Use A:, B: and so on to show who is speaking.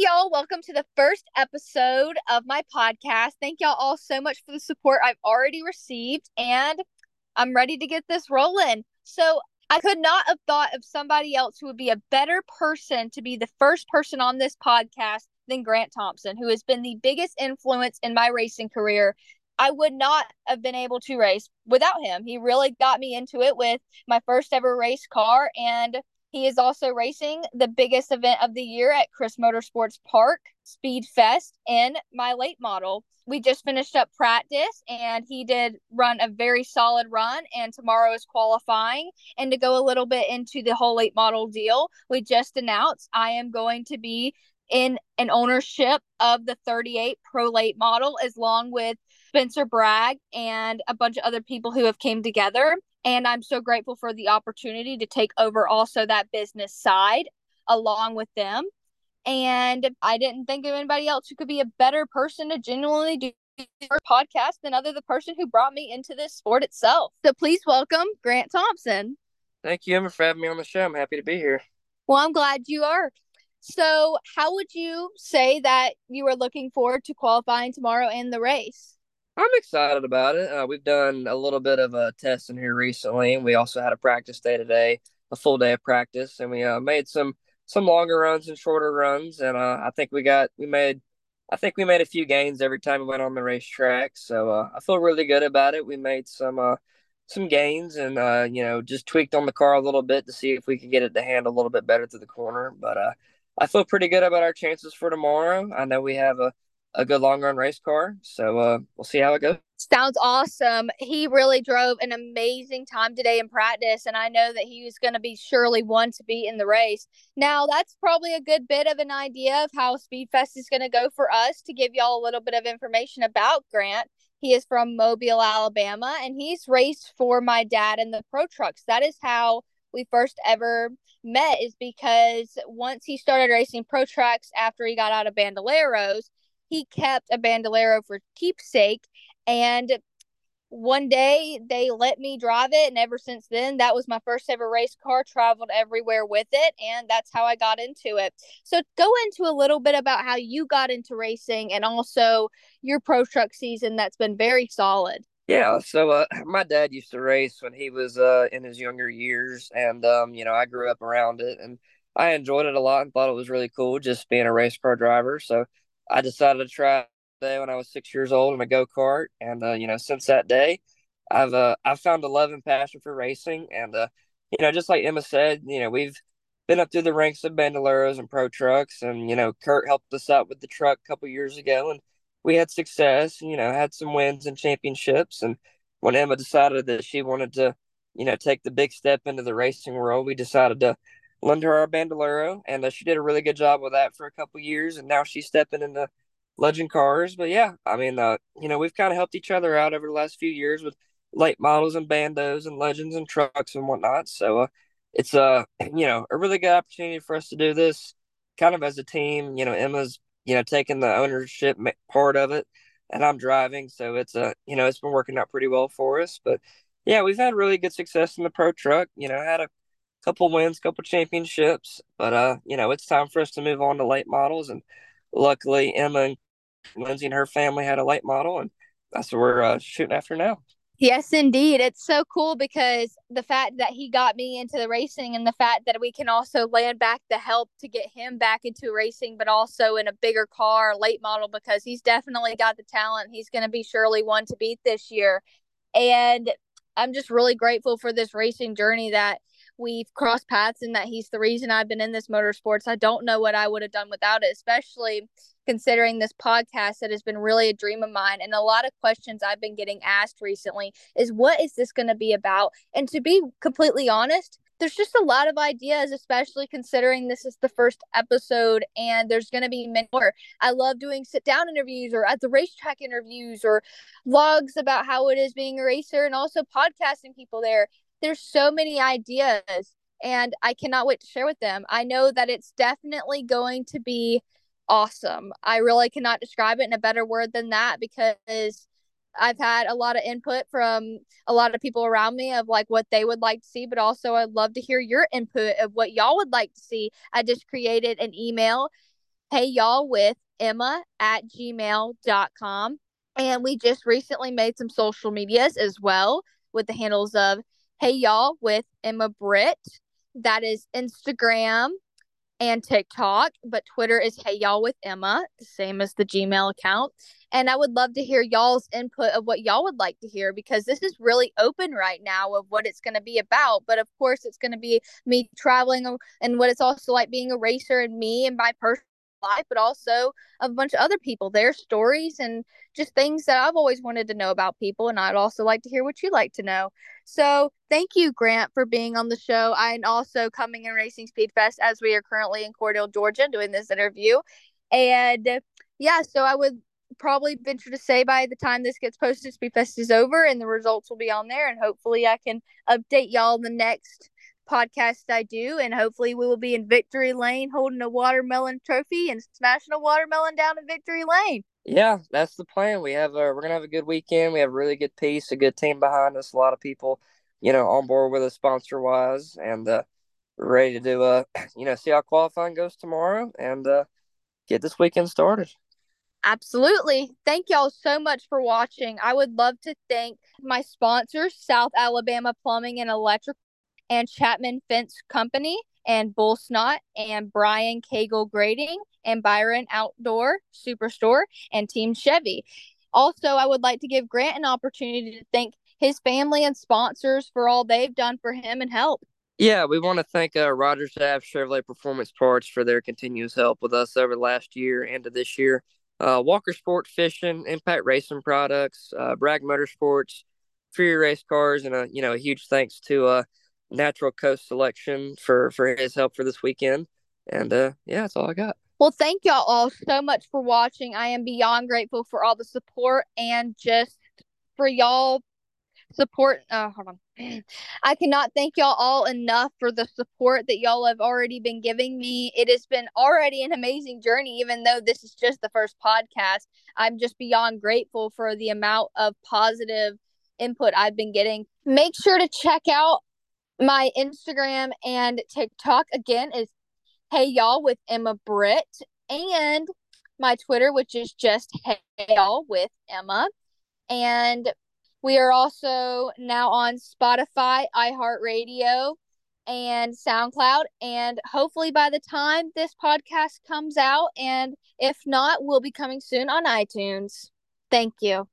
A: y'all. Welcome to the first episode of my podcast. Thank y'all all so much for the support I've already received, and I'm ready to get this rolling. So, I could not have thought of somebody else who would be a better person to be the first person on this podcast than Grant Thompson, who has been the biggest influence in my racing career. I would not have been able to race without him. He really got me into it with my first ever race car and he is also racing the biggest event of the year at Crisp Motorsports Park, Speed Fest, in my late model. We just finished up practice and he did run a very solid run. And tomorrow is qualifying. And to go a little bit into the whole late model deal, we just announced I am going to be in an ownership of the 38 Pro Late model, as long with Spencer Bragg and a bunch of other people who have came together and i'm so grateful for the opportunity to take over also that business side along with them. And i didn't think of anybody else who could be a better person to genuinely do a podcast than other the person who brought me into this sport itself. So please welcome grant thompson.
B: Thank you emma for having me on the show. I'm happy to be here.
A: Well i'm glad you are. So how would you say that you are looking forward to qualifying tomorrow in the race
B: I'm excited about it. Uh, we've done a little bit of a testing here recently. We also had a practice day today, a full day of practice, and we uh, made some some longer runs and shorter runs. And uh, I think we got we made I think we made a few gains every time we went on the racetrack. So uh, I feel really good about it. We made some uh, some gains and uh, you know just tweaked on the car a little bit to see if we could get it to handle a little bit better through the corner. But I feel pretty good about our chances for tomorrow. I know we have a a good long run race car. So uh, we'll see how it goes.
A: Sounds awesome. He really drove an amazing time today in practice, and I know that he was going to be surely one to beat in the race. Now, that's probably a good bit of an idea of how Speedfest is going to go for us to give y'all a little bit of information about Grant. He is from Mobile, Alabama, and he's raced for my dad in the Pro Trucks. That is how we first ever met, is because once he started racing Pro Trucks after he got out of Bandoleros, he kept a bandolero for keepsake and one day they let me drive it and ever since then that was my first ever race car traveled everywhere with it and that's how i got into it. So go into a little bit about how you got into racing and also your pro truck season that's been very solid.
B: Yeah so uh, my dad used to race when he was uh, in his younger years and um, you know i grew up around it and i enjoyed it a lot and thought it was really cool just being a race car driver so I decided to try day when I was six years old in a go kart, and uh, you know, since that day, I've uh, I've found a love and passion for racing, and uh, you know, just like Emma said, you know, we've been up through the ranks of Bandoleros and Pro Trucks, and you know, Kurt helped us out with the truck a couple years ago, and we had success. You know, had some wins and championships, and when Emma decided that she wanted to, you know, take the big step into the racing world, we decided to our bandolero, and uh, she did a really good job with that for a couple years. And now she's stepping into legend cars. But yeah, I mean, uh, you know, we've kind of helped each other out over the last few years with late models and bandos and legends and trucks and whatnot. So uh, it's uh, you know, a really good opportunity for us to do this kind of as a team. You know, Emma's you know taking the ownership part of it, and I'm driving, so it's uh, you know, it's been working out pretty well for us. But yeah, we've had really good success in the pro truck. You know, had a couple wins, couple championships. But uh, you know, it's time for us to move on to late models. And luckily, Emma and Lindsay and her family had a late model, and that's what we're uh, shooting after now.
A: Yes, indeed. It's so cool because the fact that he got me into the racing and the fact that we can also land back the help to get him back into racing, but also in a bigger car, late model, because he's definitely got the talent. He's going to be surely one to beat this year. And I'm just really grateful for this racing journey that we've crossed paths and that he's the reason I've been in this motorsports. I don't know what I would have done without it, especially considering this podcast that has been really a dream of mine. And a lot of questions I've been getting asked recently is what is this going to be about? And to be completely honest, there's just a lot of ideas, especially considering this is the first episode and there's going to be many more. I love doing sit down interviews or at the racetrack interviews or vlogs about how it is being a racer and also podcasting people there there's so many ideas and I cannot wait to share with them. I know that it's definitely going to be awesome. I really cannot describe it in a better word than that because I've had a lot of input from a lot of people around me of like what they would like to see, but also I'd love to hear your input of what y'all would like to see. I just created an email hey y'all with Emma at gmail.com. And we just recently made some social medias as well with the handles of hey y'all with Emma Britt. That is Instagram and TikTok, but Twitter is Hey Y'all with Emma, same as the Gmail account. And I would love to hear y'all's input of what y'all would like to hear because this is really open right now of what it's going to be about. But of course, it's going to be me traveling and what it's also like being a racer and me and my personal life, but also a bunch of other people, their stories, and just things that I've always wanted to know about people. And I'd also like to hear what you like to know. So thank you, Grant, for being on the show and also coming and racing Speed Fest as we are currently in Cordele, Georgia, doing this interview. And yeah, so I would probably venture to say by the time this gets posted, Speedfest is over and the results will be on there. And hopefully, I can update y'all the next podcast I do, and hopefully we will be in Victory Lane holding a watermelon trophy and smashing a watermelon down in Victory Lane.
B: Yeah, that's the plan. We have a, we're gonna have a good weekend. We have a really good piece, a good team behind us, a lot of people, you know, on board with us sponsor wise, and uh, we're ready to do uh, you know, see how qualifying goes tomorrow and uh, get this weekend started.
A: Absolutely. Thank y'all so much for watching. I would love to thank my sponsors, South Alabama Plumbing and Electrical and Chapman Fence Company and Bull Snot and Brian Cagle Grading and Byron Outdoor Superstore and Team Chevy. Also, I would like to give Grant an opportunity to thank his family and sponsors for all they've done for him and help.
B: Yeah, we want to thank uh, Rogers Ave Chevrolet Performance Parts for their continuous help with us over the last year and to this year. Uh, Walker Sport Fishing, Impact Racing Products, uh, Bragg Motorsports, Fury Race Cars, and a you know a huge thanks to uh, Natural Coast Selection for for his help for this weekend. And uh, yeah, that's all I got.
A: Well, thank y'all all so much for watching. I am beyond grateful for all the support and just for y'all support. Uh, hold on. I cannot thank y'all all enough for the support that y'all have already been giving me. It has been already an amazing journey, even though this is just the first podcast. I'm just beyond grateful for the amount of positive input I've been getting. Make sure to check out my Instagram and TikTok again is Hey Y'all with Emma Britt and my Twitter, which is just Hey Y'all with Emma. And we are also now on Spotify, iHeartRadio, and SoundCloud. And hopefully by the time this podcast comes out, and if not, we'll be coming soon on iTunes. Thank you.